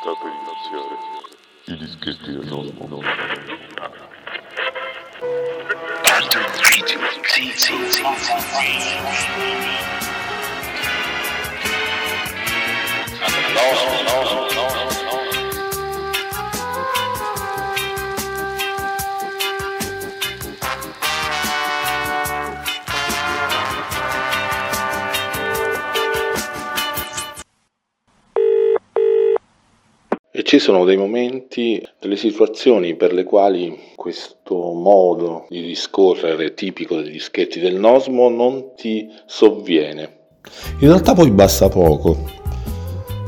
Sta per iniziare i dischetti del Nosmo. Under Radio TTT. E ci sono dei momenti, delle situazioni per le quali questo modo di discorrere tipico degli dischetti del Nosmo non ti sovviene. In realtà poi basta poco,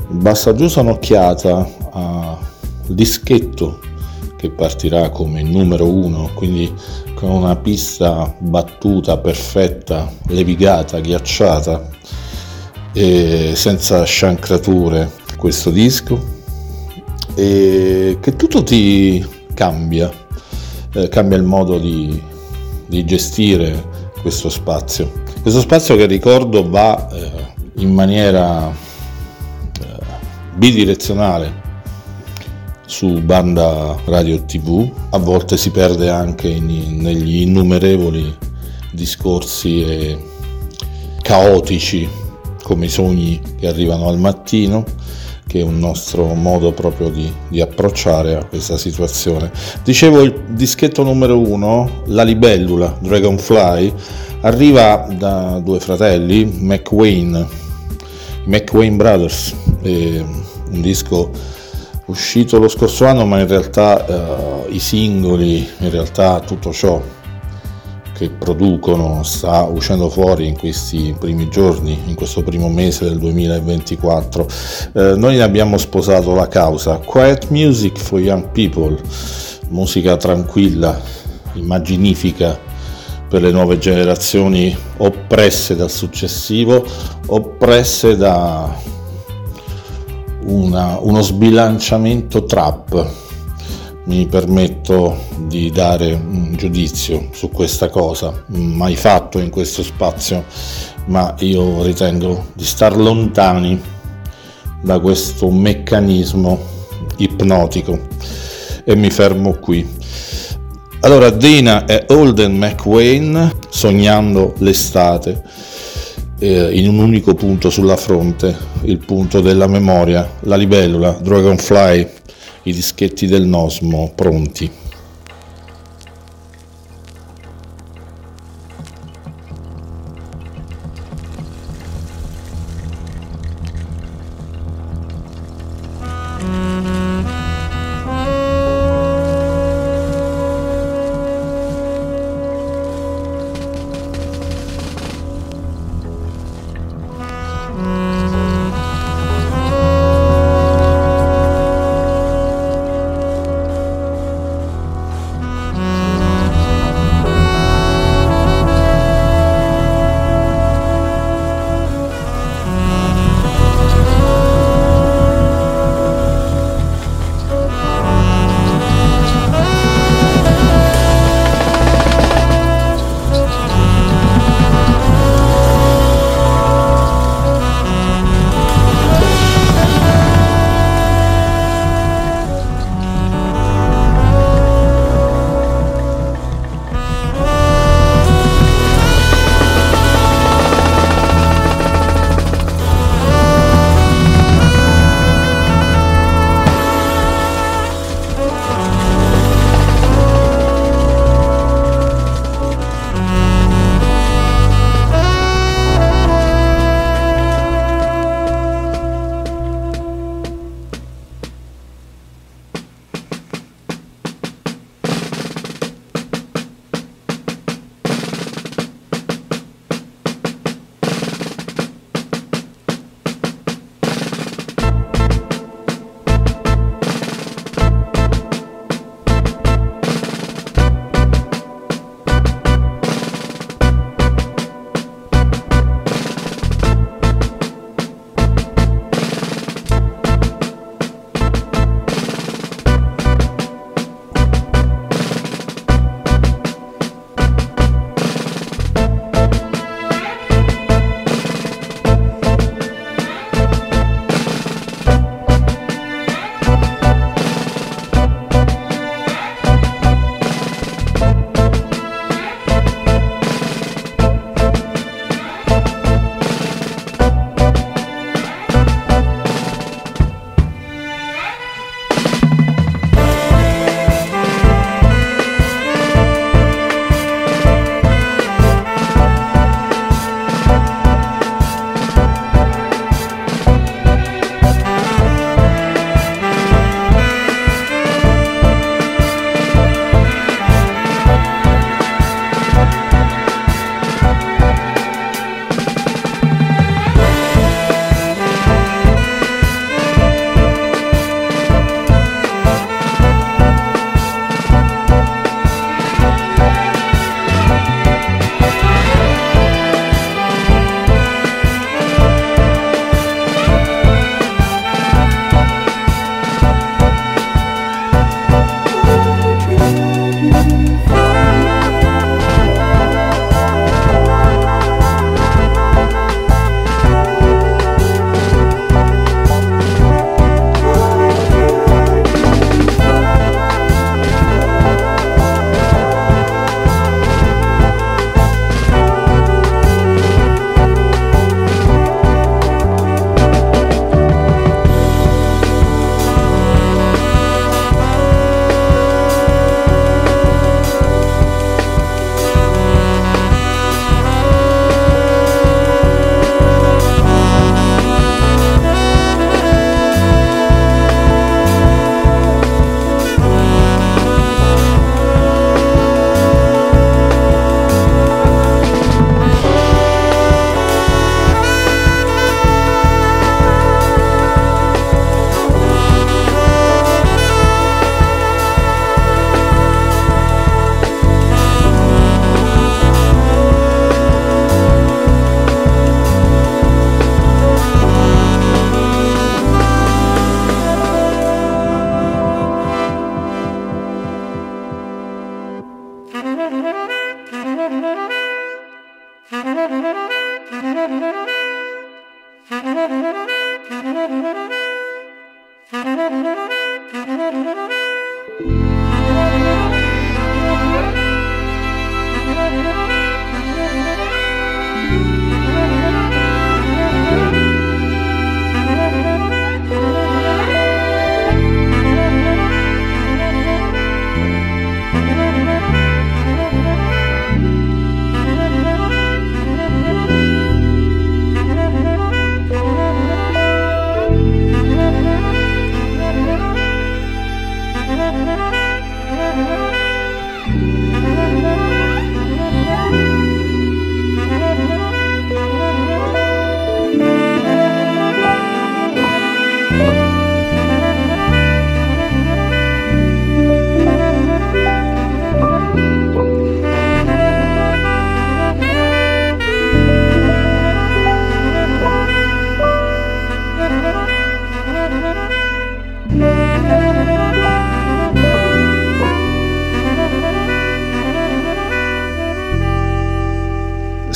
basta giusto un'occhiata al dischetto che partirà come numero uno, quindi con una pista battuta, perfetta, levigata, ghiacciata, senza sciancrature questo disco e che tutto ti cambia, eh, cambia il modo di, di, gestire questo spazio. Questo spazio che ricordo va eh, in maniera eh, bidirezionale su banda radio tv, a volte si perde anche in, negli innumerevoli discorsi e caotici come i sogni che arrivano al mattino che è un nostro modo proprio di, di, approcciare a questa situazione. Dicevo il dischetto numero uno, La libellula, Dragonfly, arriva da due fratelli, McWayne, McWayne Brothers, un disco uscito lo scorso anno, ma in realtà uh, i singoli, in realtà tutto ciò che producono sta uscendo fuori in questi primi giorni, in questo primo mese del 2024. Eh, noi ne abbiamo sposato la causa. Quiet Music for Young People, musica tranquilla, immaginifica per le nuove generazioni oppresse dal successivo, oppresse da una, uno sbilanciamento trap mi permetto di dare un giudizio su questa cosa, mai fatto in questo spazio, ma io ritengo di star lontani da questo meccanismo ipnotico e mi fermo qui. Allora Dina e Holden McWayne sognando l'estate eh, in un unico punto sulla fronte, il punto della memoria, la libellula, Dragonfly i dischetti del Nosmo pronti.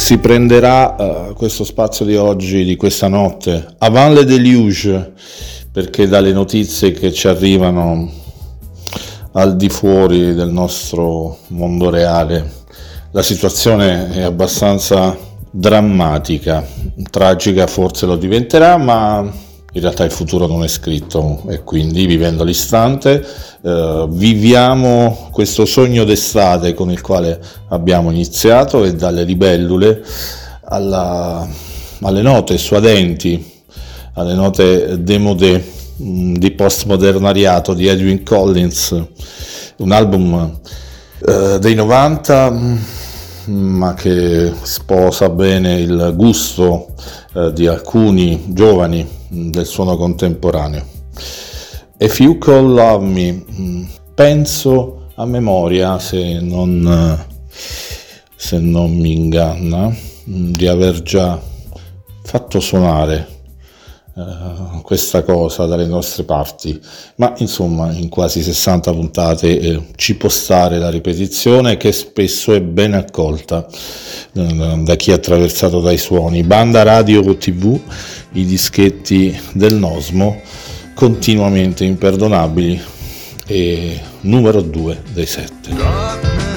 Si prenderà uh, questo spazio di oggi, di questa notte, avant le deluge, perché dalle notizie che ci arrivano al di fuori del nostro mondo reale. La situazione è abbastanza drammatica, tragica forse lo diventerà, ma in realtà il futuro non è scritto e quindi vivendo l'istante eh, viviamo questo sogno d'estate con il quale abbiamo iniziato e dalle libellule alla, alle note suadenti, alle note demodé mm, di postmodernariato di Edwin Collins, un album eh, dei 90 mm, ma che sposa bene il gusto eh, di alcuni giovani del suono contemporaneo. If You Call Love Me, mm, penso a memoria, se non, se non mi inganna, di aver già fatto suonare eh, questa cosa dalle nostre parti, ma insomma in quasi 60 puntate eh, ci può stare la ripetizione che spesso è ben accolta eh, da chi è attraversato dai suoni. Banda radio o tv, i dischetti del Nosmo continuamente imperdonabili e numero 2 dei 7.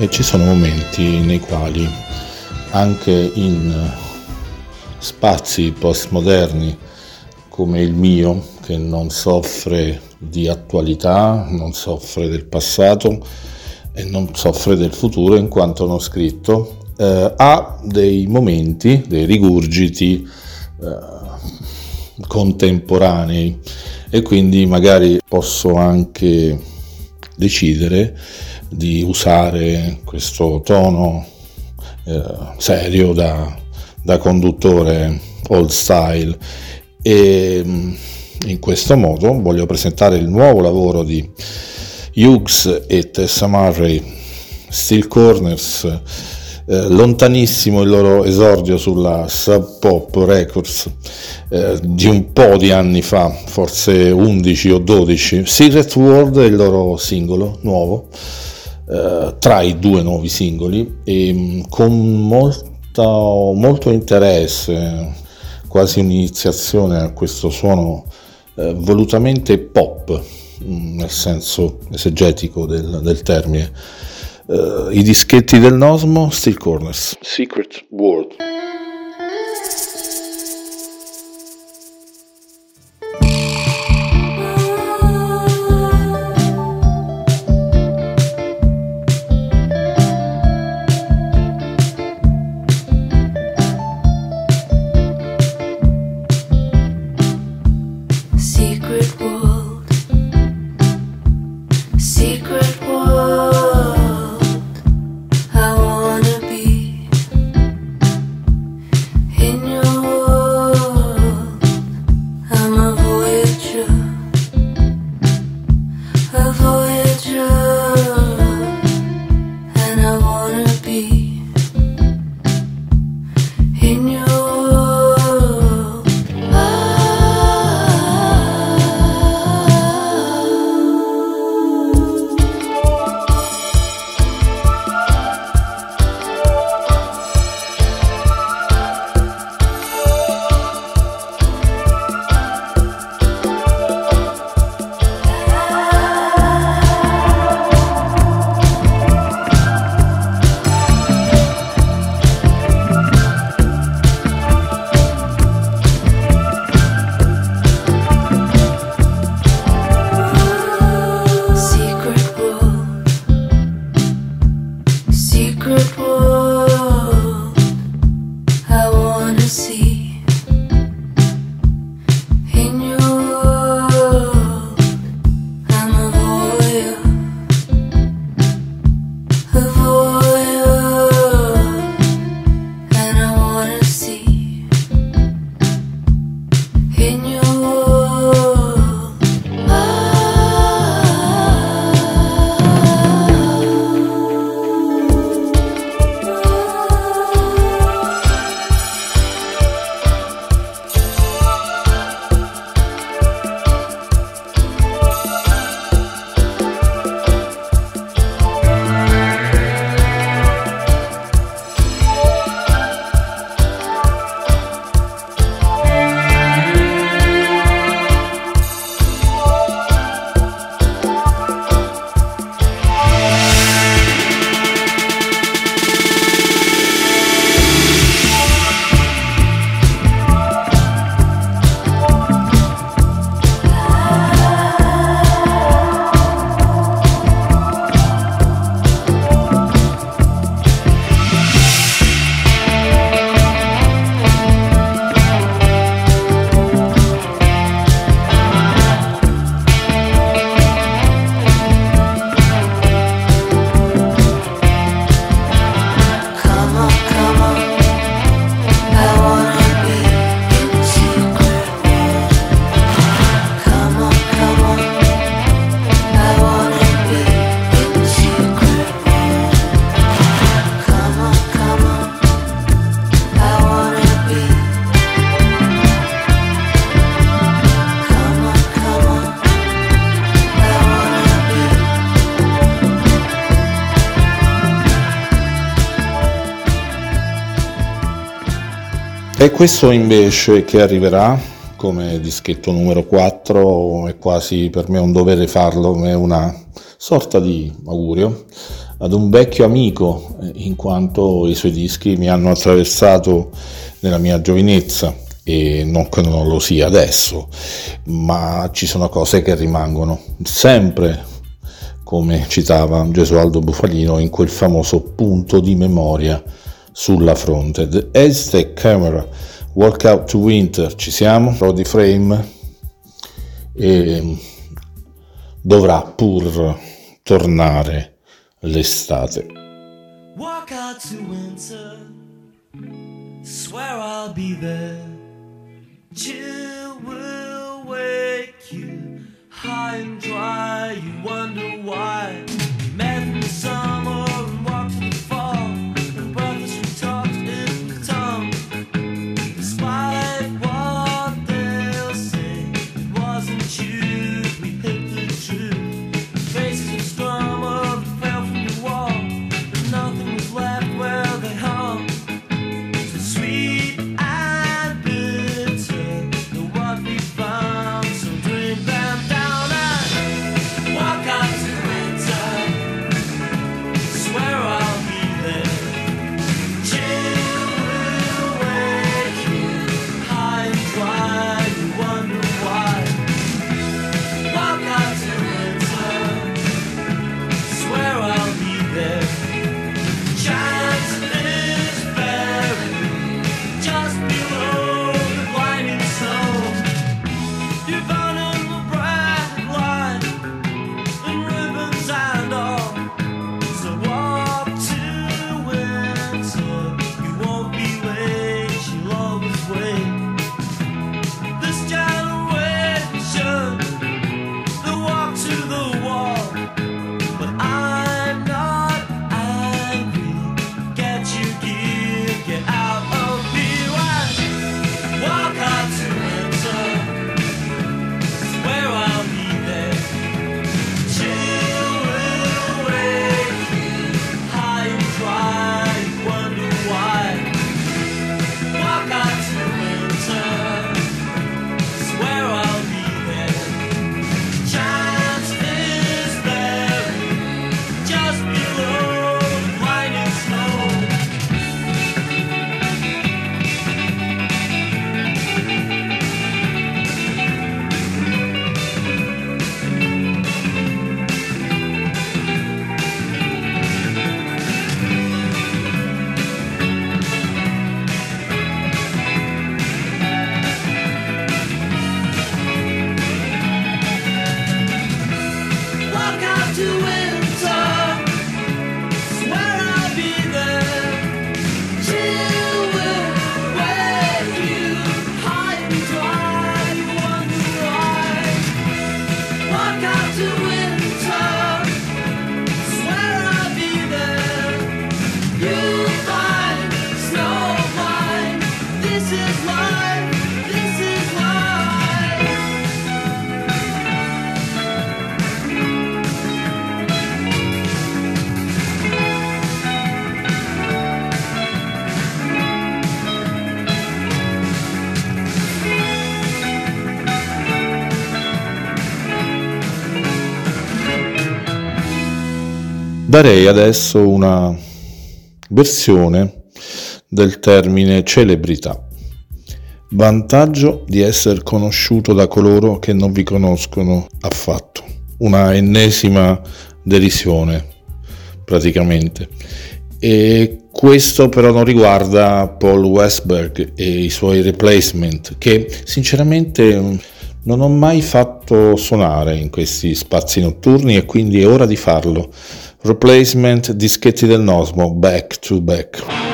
E ci sono momenti nei quali anche in spazi postmoderni come il mio, che non soffre di attualità, non soffre del passato e non soffre del futuro in quanto non scritto, eh, ha dei momenti, dei rigurgiti eh, contemporanei. E quindi magari posso anche decidere di usare questo tono eh, serio da, da conduttore old style e mm, in questo modo voglio presentare il nuovo lavoro di Hughes e Tessa Murray, Steel Corners, eh, lontanissimo il loro esordio sulla Sub Pop Records eh, di un po' di anni fa, forse 11 o 12. Secret World è il loro singolo nuovo, eh, tra i due nuovi singoli, e mm, con molta, molto interesse, quasi un'iniziazione a questo suono eh, volutamente pop, mm, nel senso esegetico del, del termine. Uh, I dischetti del Nosmo, Steel Corners. Secret World. E questo invece che arriverà come dischetto numero 4 è quasi per me un dovere farlo, è una sorta di augurio, ad un vecchio amico, eh, in quanto i suoi dischi mi hanno attraversato nella mia giovinezza. E non che non lo sia adesso, ma ci sono cose che rimangono sempre, come citava Gesualdo Bufalino, in quel famoso punto di memoria sulla fronte. The Aztec Camera, Walk Out to Winter, ci siamo, Roddy Frame, e dovrà pur tornare l'estate. Walk out to winter, swear I'll be there. Chill will wake you high and dry. You wonder why. Darei adesso una versione del termine celebrità. Vantaggio di essere conosciuto da coloro che non vi conoscono affatto. Una ennesima derisione, praticamente. E questo però non riguarda Paul Westberg e i suoi replacement, che sinceramente non ho mai fatto suonare in questi spazi notturni e quindi è ora di farlo. Replacement dischetti del Nosmo, back to back.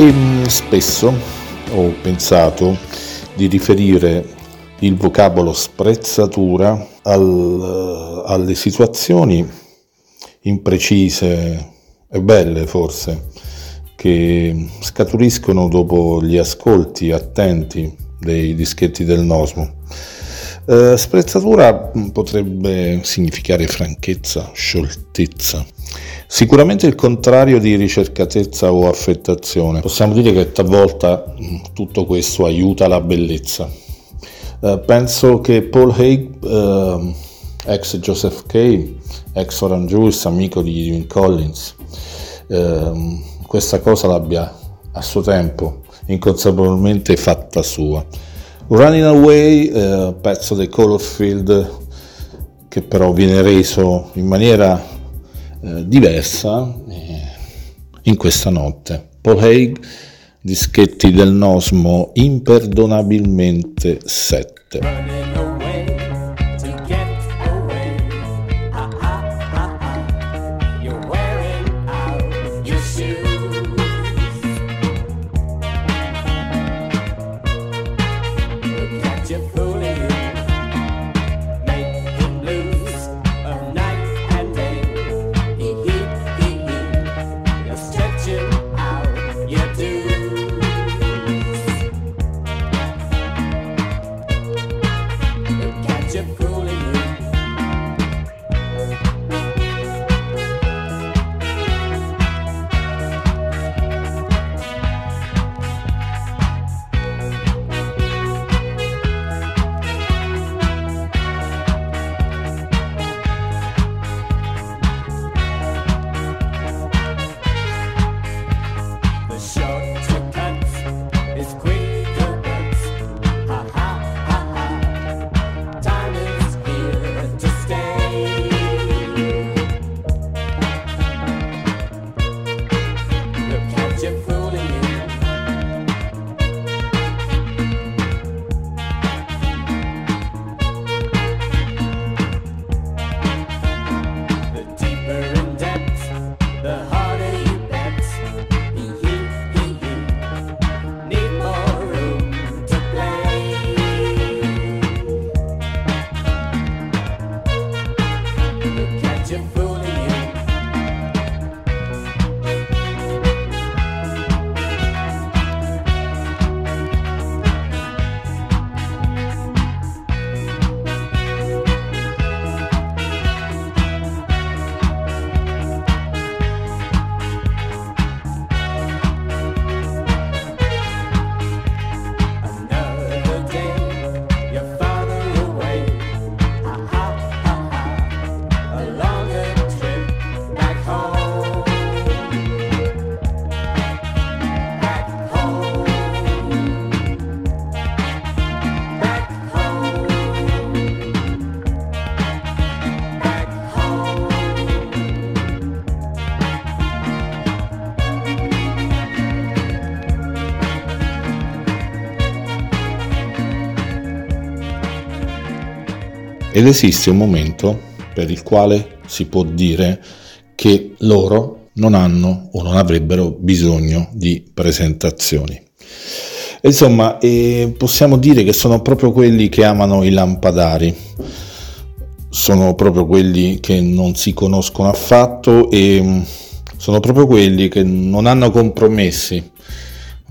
E mm, spesso ho pensato di riferire il vocabolo sprezzatura al- alle situazioni imprecise e belle forse che scaturiscono dopo gli ascolti attenti dei dischetti del Nosmo. Eh, sprezzatura potrebbe significare franchezza, scioltezza. Sicuramente il contrario di ricercatezza o affettazione. Possiamo dire che talvolta mm, tutto questo aiuta la bellezza. Eh, penso che Paul Haig, eh, ex Joseph Kay, ex Orange Juice, amico di Jim Collins, ehm, questa cosa l'abbia a suo tempo inconsapevolmente fatta sua. Running Away, eh, pezzo dei Colorfield che però viene reso in maniera eh, diversa eh, in questa notte. Paul Haig, dischetti del Nosmo imperdonabilmente 7. Ed esiste un momento per il quale si può dire che loro non hanno o non avrebbero bisogno di presentazioni. Insomma, eh, possiamo dire che sono proprio quelli che amano i lampadari, sono proprio quelli che non si conoscono affatto e mm, sono proprio quelli che non hanno compromessi,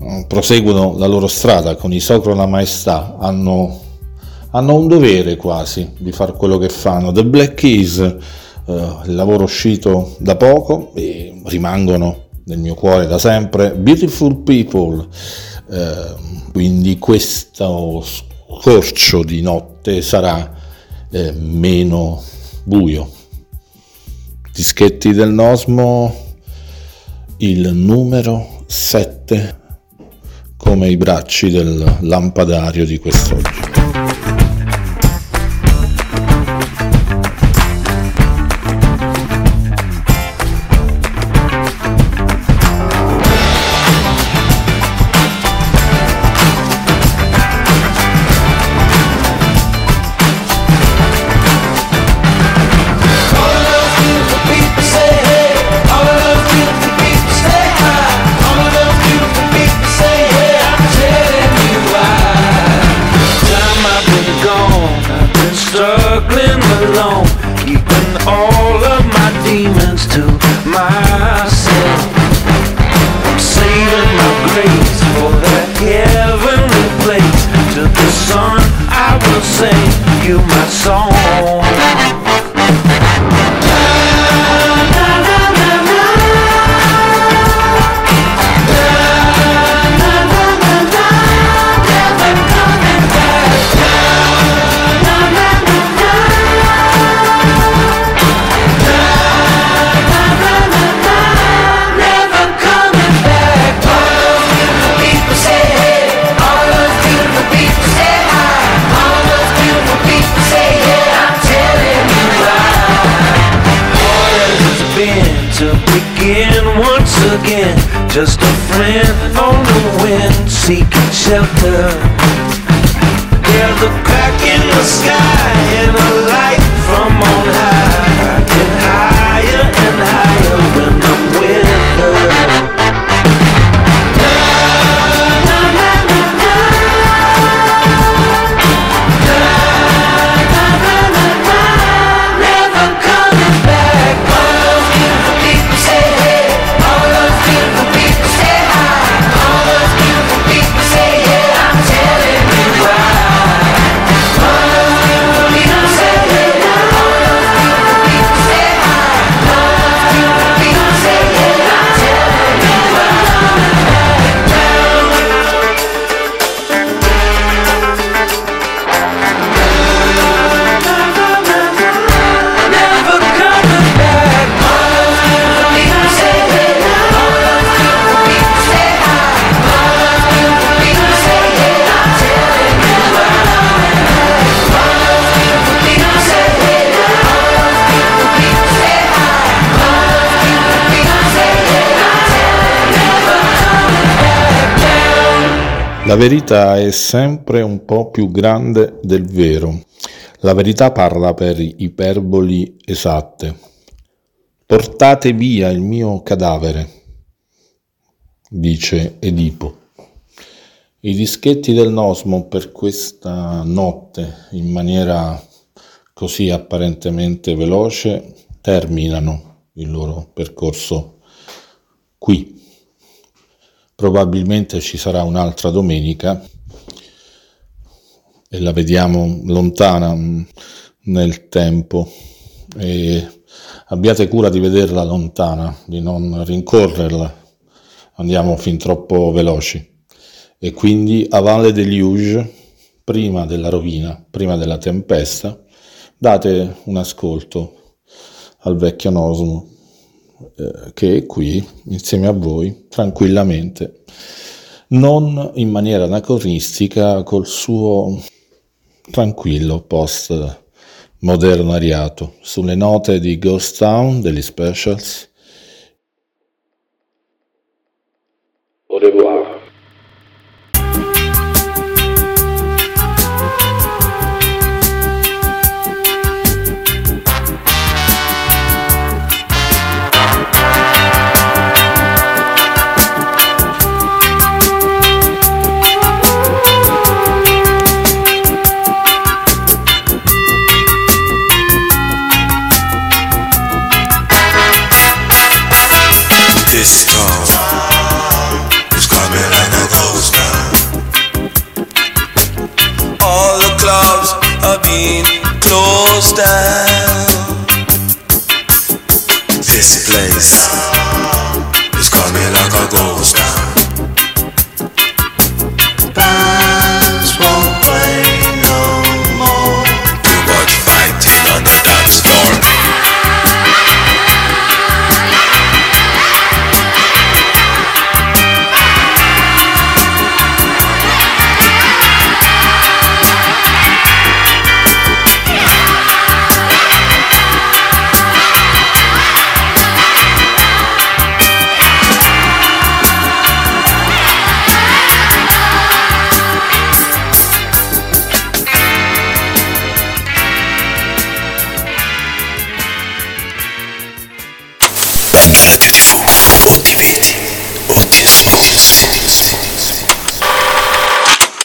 eh, proseguono la loro strada con i socro la maestà, hanno, hanno un dovere quasi di fare quello che fanno. The Black Keys, eh, il lavoro uscito da poco e rimangono nel mio cuore da sempre, Beautiful People, eh, quindi questo scorcio di notte sarà eh, meno buio. Dischetti del Nosmo, il numero 7 come i bracci del lampadario di quest'oggi. La verità è sempre un po' più grande del vero. La verità parla per iperboli esatte. Portate via il mio cadavere, dice Edipo. I dischetti del Nosmo per questa notte, in maniera così apparentemente veloce, terminano il loro percorso qui. Probabilmente ci sarà un'altra domenica e la vediamo lontana mm, nel tempo. E abbiate cura di vederla lontana, di non rincorrerla, andiamo fin troppo veloci. E quindi a Valle Deluge, prima della rovina, prima della tempesta, date un ascolto al vecchio Nosmo eh, che qui insieme a voi tranquillamente, non in maniera anacronistica col suo tranquillo post modernariato sulle note di Ghost Town degli Specials. disco.